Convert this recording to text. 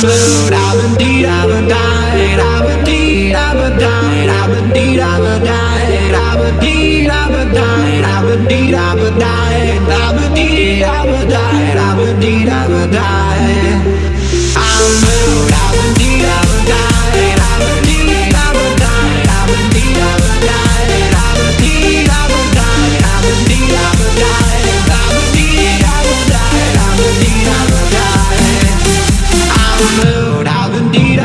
food. I've indeed, indeed, I've died. I've indeed, I've died. I've indeed, I've died. I've indeed, I've died. I've indeed, I've died. I've indeed, I've died. mood. I've been deep